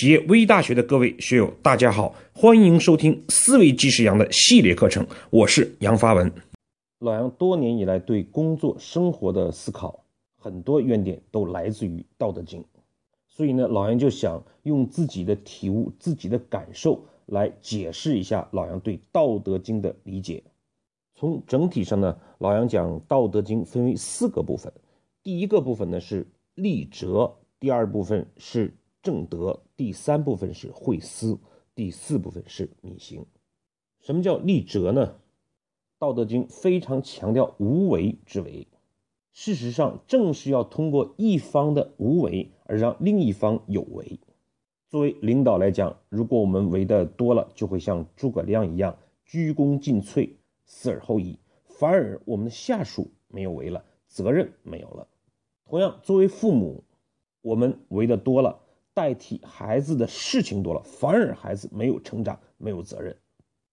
企业微大学的各位学友，大家好，欢迎收听思维即是杨的系列课程，我是杨发文。老杨多年以来对工作生活的思考，很多原点都来自于《道德经》，所以呢，老杨就想用自己的体悟、自己的感受来解释一下老杨对《道德经》的理解。从整体上呢，老杨讲《道德经》分为四个部分，第一个部分呢是立哲，第二部分是。正德第三部分是会思，第四部分是敏行。什么叫立哲呢？《道德经》非常强调无为之为。事实上，正是要通过一方的无为，而让另一方有为。作为领导来讲，如果我们为的多了，就会像诸葛亮一样鞠躬尽瘁，死而后已；反而我们的下属没有为了，责任没有了。同样，作为父母，我们为的多了。代替孩子的事情多了，反而孩子没有成长，没有责任，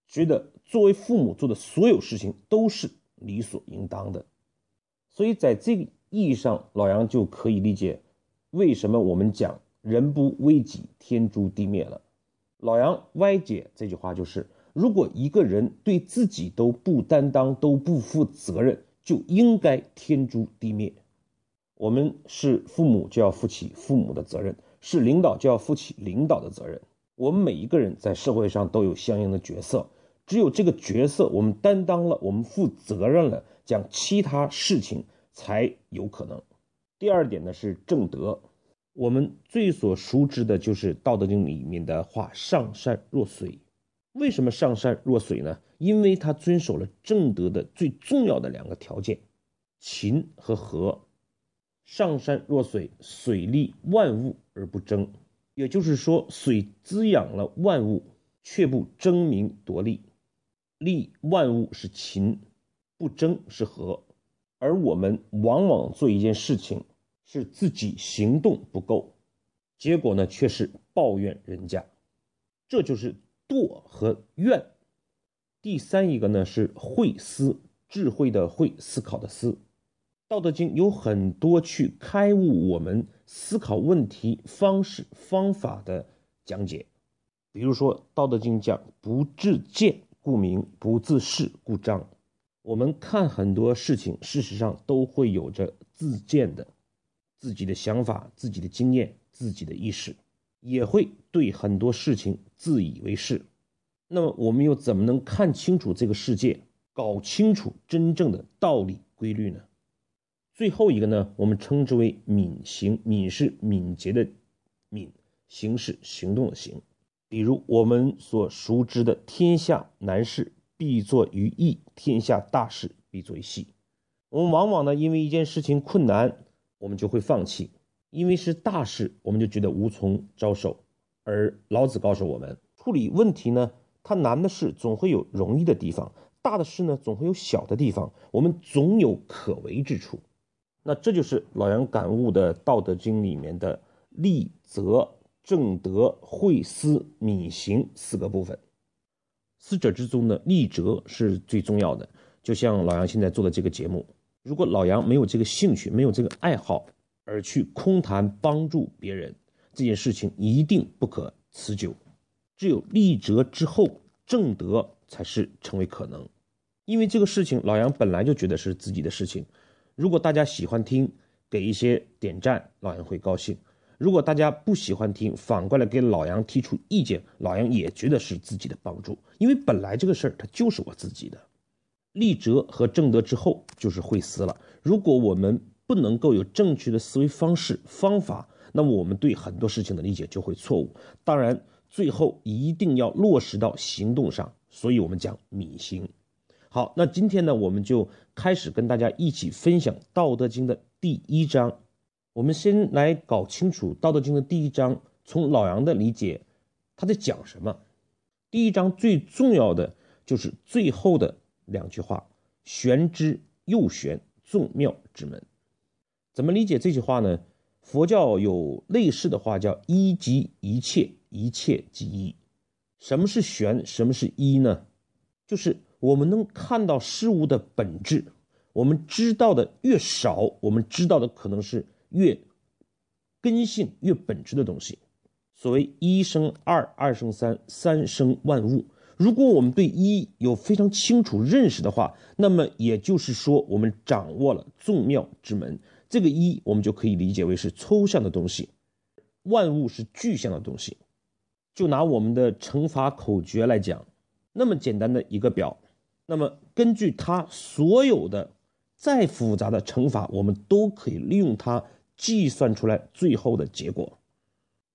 觉得作为父母做的所有事情都是理所应当的。所以在这个意义上，老杨就可以理解为什么我们讲“人不为己，天诛地灭”了。老杨歪解这句话就是：如果一个人对自己都不担当、都不负责任，就应该天诛地灭。我们是父母，就要负起父母的责任。是领导就要负起领导的责任。我们每一个人在社会上都有相应的角色，只有这个角色我们担当了，我们负责任了，讲其他事情才有可能。第二点呢是正德，我们最所熟知的就是《道德经》里面的话“上善若水”。为什么上善若水呢？因为他遵守了正德的最重要的两个条件：勤和和。上善若水，水利万物而不争，也就是说，水滋养了万物，却不争名夺利。利万物是勤，不争是和。而我们往往做一件事情，是自己行动不够，结果呢却是抱怨人家，这就是惰和怨。第三一个呢是慧思，智慧的慧，思考的思。道德经有很多去开悟我们思考问题方式方法的讲解，比如说道德经讲不自见故明，不自是故彰。我们看很多事情，事实上都会有着自见的自己的想法、自己的经验、自己的意识，也会对很多事情自以为是。那么我们又怎么能看清楚这个世界，搞清楚真正的道理规律呢？最后一个呢，我们称之为敏行。敏是敏捷的敏，行是行动的行。比如我们所熟知的“天下难事必作于易，天下大事必作于细”。我们往往呢，因为一件事情困难，我们就会放弃；因为是大事，我们就觉得无从着手。而老子告诉我们，处理问题呢，它难的事总会有容易的地方，大的事呢，总会有小的地方，我们总有可为之处。那这就是老杨感悟的《道德经》里面的立则、正德、惠思、敏行四个部分。四者之中呢，立哲是最重要的。就像老杨现在做的这个节目，如果老杨没有这个兴趣、没有这个爱好，而去空谈帮助别人这件事情，一定不可持久。只有立哲之后，正德才是成为可能。因为这个事情，老杨本来就觉得是自己的事情。如果大家喜欢听，给一些点赞，老杨会高兴；如果大家不喜欢听，反过来给老杨提出意见，老杨也觉得是自己的帮助。因为本来这个事儿它就是我自己的。立哲和正德之后就是惠思了。如果我们不能够有正确的思维方式方法，那么我们对很多事情的理解就会错误。当然，最后一定要落实到行动上。所以我们讲敏行。好，那今天呢，我们就开始跟大家一起分享《道德经》的第一章。我们先来搞清楚《道德经》的第一章，从老杨的理解，他在讲什么？第一章最重要的就是最后的两句话：“玄之又玄，众妙之门。”怎么理解这句话呢？佛教有类似的话叫“一即一切，一切即一”。什么是玄？什么是一呢？就是。我们能看到事物的本质，我们知道的越少，我们知道的可能是越根性、越本质的东西。所谓一生二，二生三，三生万物。如果我们对一有非常清楚认识的话，那么也就是说，我们掌握了众妙之门。这个一，我们就可以理解为是抽象的东西，万物是具象的东西。就拿我们的乘法口诀来讲，那么简单的一个表，那么根据它所有的再复杂的乘法，我们都可以利用它计算出来最后的结果。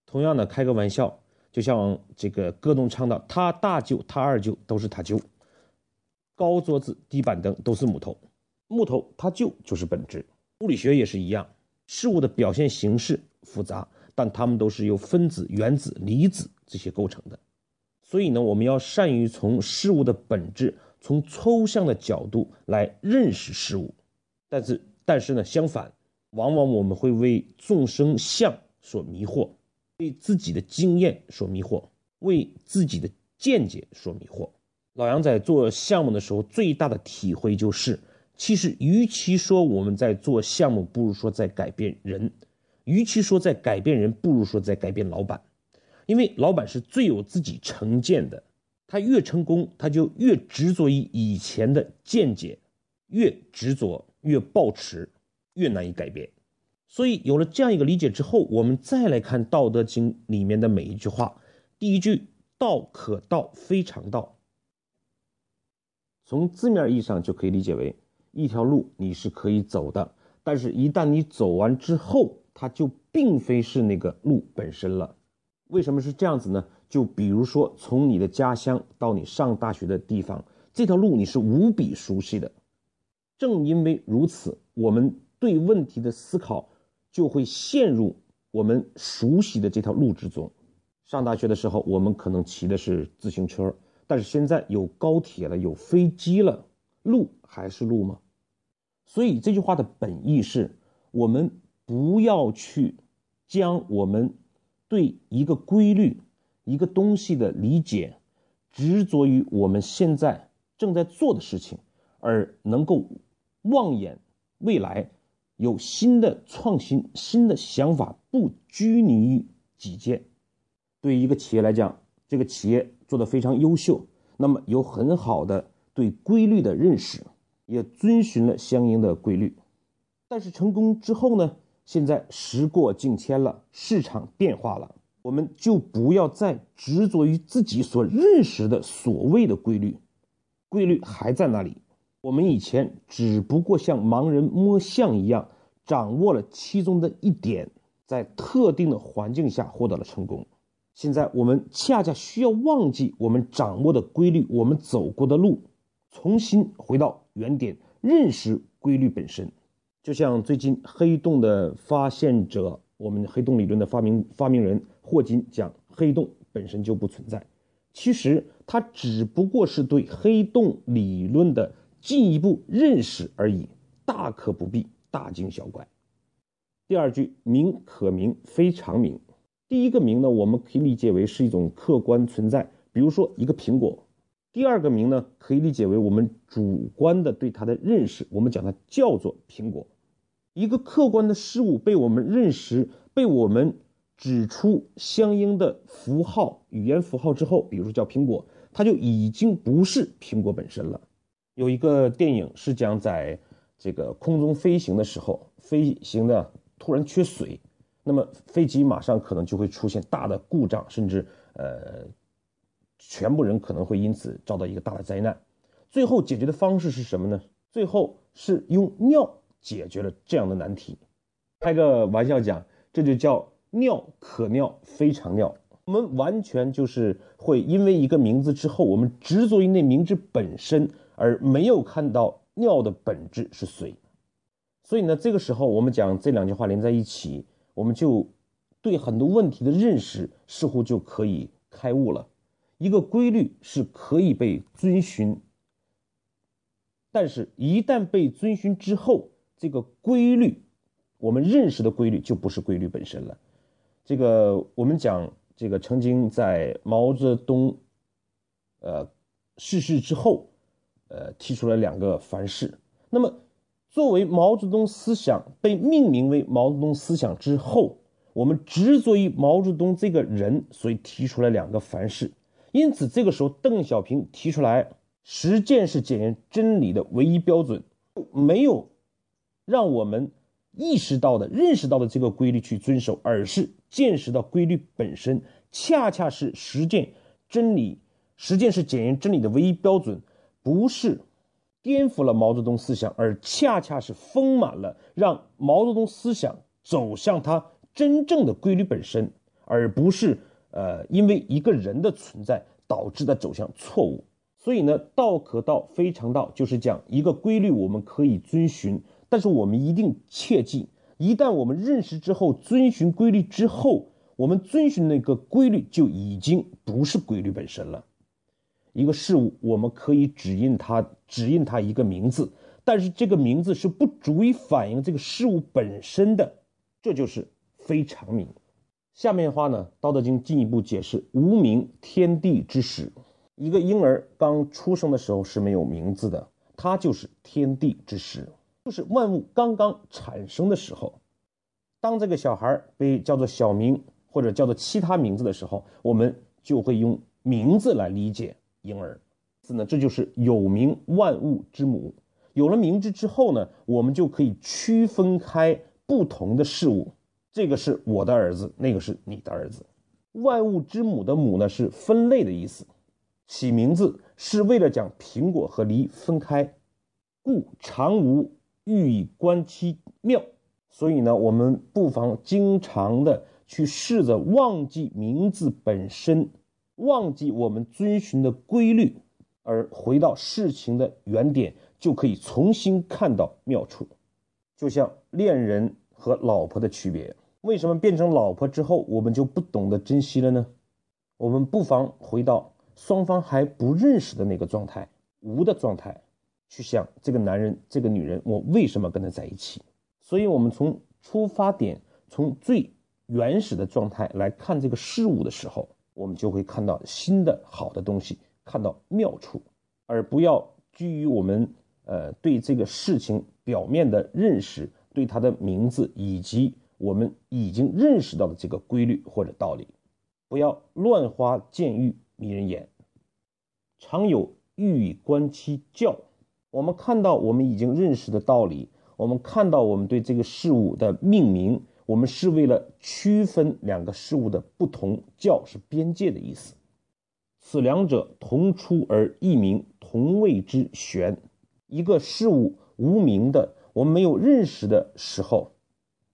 同样的，开个玩笑。就像这个歌中唱的，他大舅、他二舅都是他舅，高桌子、低板凳都是木头，木头它就就是本质。物理学也是一样，事物的表现形式复杂，但它们都是由分子、原子、离子这些构成的。所以呢，我们要善于从事物的本质，从抽象的角度来认识事物。但是，但是呢，相反，往往我们会为众生相所迷惑。为自己的经验所迷惑，为自己的见解所迷惑。老杨在做项目的时候，最大的体会就是，其实与其说我们在做项目，不如说在改变人；与其说在改变人，不如说在改变老板。因为老板是最有自己成见的，他越成功，他就越执着于以前的见解，越执着越抱持，越难以改变。所以有了这样一个理解之后，我们再来看《道德经》里面的每一句话。第一句“道可道，非常道”，从字面意义上就可以理解为一条路你是可以走的，但是一旦你走完之后，它就并非是那个路本身了。为什么是这样子呢？就比如说，从你的家乡到你上大学的地方，这条路你是无比熟悉的。正因为如此，我们对问题的思考。就会陷入我们熟悉的这条路之中。上大学的时候，我们可能骑的是自行车，但是现在有高铁了，有飞机了，路还是路吗？所以这句话的本意是：我们不要去将我们对一个规律、一个东西的理解，执着于我们现在正在做的事情，而能够望眼未来。有新的创新、新的想法，不拘泥于己见。对于一个企业来讲，这个企业做得非常优秀，那么有很好的对规律的认识，也遵循了相应的规律。但是成功之后呢？现在时过境迁了，市场变化了，我们就不要再执着于自己所认识的所谓的规律，规律还在那里。我们以前只不过像盲人摸象一样，掌握了其中的一点，在特定的环境下获得了成功。现在我们恰恰需要忘记我们掌握的规律，我们走过的路，重新回到原点，认识规律本身。就像最近黑洞的发现者，我们黑洞理论的发明发明人霍金讲，黑洞本身就不存在。其实他只不过是对黑洞理论的。进一步认识而已，大可不必大惊小怪。第二句“名可名，非常名”。第一个“名”呢，我们可以理解为是一种客观存在，比如说一个苹果。第二个“名”呢，可以理解为我们主观的对它的认识，我们讲它叫做苹果。一个客观的事物被我们认识，被我们指出相应的符号、语言符号之后，比如说叫苹果，它就已经不是苹果本身了。有一个电影是讲在这个空中飞行的时候，飞行的突然缺水，那么飞机马上可能就会出现大的故障，甚至呃，全部人可能会因此遭到一个大的灾难。最后解决的方式是什么呢？最后是用尿解决了这样的难题。开个玩笑讲，这就叫尿可尿非常尿。我们完全就是会因为一个名字之后，我们执着于那名字本身。而没有看到尿的本质是水，所以呢，这个时候我们讲这两句话连在一起，我们就对很多问题的认识似乎就可以开悟了。一个规律是可以被遵循，但是一旦被遵循之后，这个规律，我们认识的规律就不是规律本身了。这个我们讲，这个曾经在毛泽东，呃逝世之后。呃，提出了两个凡是。那么，作为毛泽东思想被命名为毛泽东思想之后，我们执着于毛泽东这个人，所以提出了两个凡是。因此，这个时候邓小平提出来，实践是检验真理的唯一标准，没有让我们意识到的、认识到的这个规律去遵守，而是见识到规律本身，恰恰是实践真理。实践是检验真理的唯一标准，不是颠覆了毛泽东思想，而恰恰是丰满了，让毛泽东思想走向它真正的规律本身，而不是呃因为一个人的存在导致的走向错误。所以呢，道可道非常道，就是讲一个规律我们可以遵循，但是我们一定切记，一旦我们认识之后，遵循规律之后，我们遵循那个规律就已经不是规律本身了。一个事物，我们可以指印它，指印它一个名字，但是这个名字是不足以反映这个事物本身的，这就是非常名。下面的话呢，《道德经》进一步解释：无名，天地之始。一个婴儿刚出生的时候是没有名字的，它就是天地之始，就是万物刚刚产生的时候。当这个小孩被叫做小名或者叫做其他名字的时候，我们就会用名字来理解。婴儿，是呢，这就是有名万物之母。有了名字之后呢，我们就可以区分开不同的事物。这个是我的儿子，那个是你的儿子。万物之母的母呢，是分类的意思。起名字是为了将苹果和梨分开，故常无欲以观其妙。所以呢，我们不妨经常的去试着忘记名字本身。忘记我们遵循的规律，而回到事情的原点，就可以重新看到妙处。就像恋人和老婆的区别，为什么变成老婆之后，我们就不懂得珍惜了呢？我们不妨回到双方还不认识的那个状态，无的状态，去想这个男人、这个女人，我为什么跟他在一起？所以，我们从出发点，从最原始的状态来看这个事物的时候。我们就会看到新的好的东西，看到妙处，而不要居于我们呃对这个事情表面的认识，对它的名字以及我们已经认识到的这个规律或者道理，不要乱花渐欲迷人眼。常有欲以观其教，我们看到我们已经认识的道理，我们看到我们对这个事物的命名。我们是为了区分两个事物的不同，教是边界的意思。此两者同出而异名，同谓之玄。一个事物无名的，我们没有认识的时候，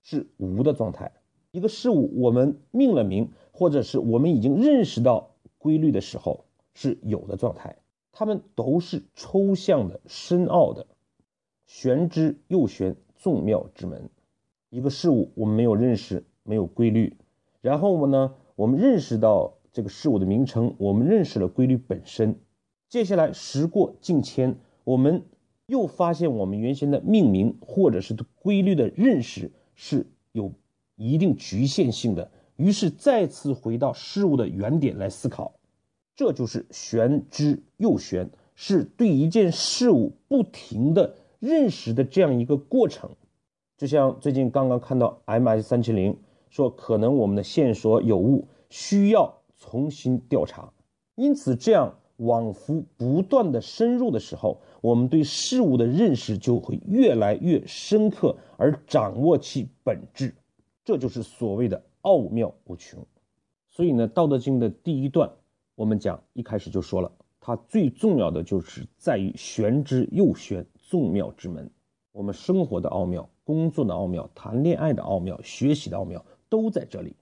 是无的状态；一个事物我们命了名，或者是我们已经认识到规律的时候，是有的状态。它们都是抽象的、深奥的，玄之又玄，众妙之门。一个事物我们没有认识，没有规律，然后我们呢，我们认识到这个事物的名称，我们认识了规律本身。接下来时过境迁，我们又发现我们原先的命名或者是规律的认识是有一定局限性的，于是再次回到事物的原点来思考，这就是玄之又玄，是对一件事物不停的认识的这样一个过程。就像最近刚刚看到 MS 三七零说，可能我们的线索有误，需要重新调查。因此，这样往复不断的深入的时候，我们对事物的认识就会越来越深刻，而掌握其本质。这就是所谓的奥妙无穷。所以呢，《道德经》的第一段，我们讲一开始就说了，它最重要的就是在于玄之又玄，众妙之门。我们生活的奥妙。工作的奥妙，谈恋爱的奥妙，学习的奥妙，都在这里。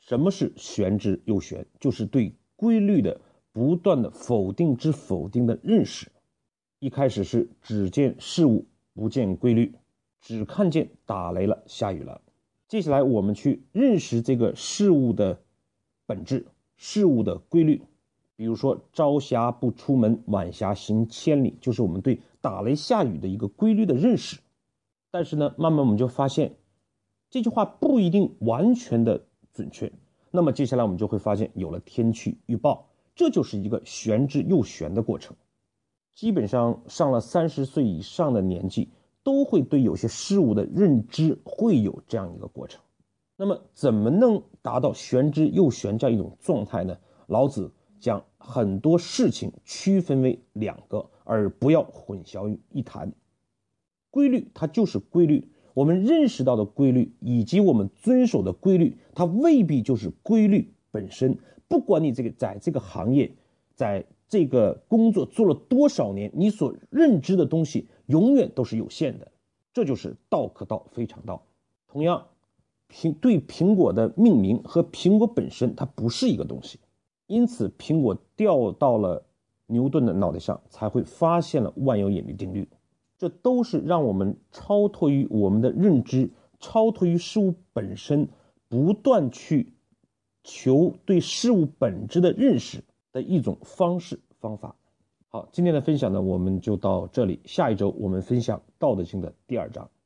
什么是玄之又玄？就是对规律的不断的否定之否定的认识。一开始是只见事物，不见规律，只看见打雷了，下雨了。接下来我们去认识这个事物的本质，事物的规律。比如说朝霞不出门，晚霞行千里，就是我们对打雷下雨的一个规律的认识。但是呢，慢慢我们就发现，这句话不一定完全的准确。那么接下来我们就会发现，有了天气预报，这就是一个玄之又玄的过程。基本上上了三十岁以上的年纪，都会对有些事物的认知会有这样一个过程。那么，怎么能达到玄之又玄这样一种状态呢？老子将很多事情区分为两个，而不要混淆于一谈。规律它就是规律，我们认识到的规律以及我们遵守的规律，它未必就是规律本身。不管你这个在这个行业，在这个工作做了多少年，你所认知的东西永远都是有限的。这就是道可道，非常道。同样。苹对苹果的命名和苹果本身，它不是一个东西，因此苹果掉到了牛顿的脑袋上，才会发现了万有引力定律。这都是让我们超脱于我们的认知，超脱于事物本身，不断去求对事物本质的认识的一种方式方法。好，今天的分享呢，我们就到这里，下一周我们分享《道德经》的第二章。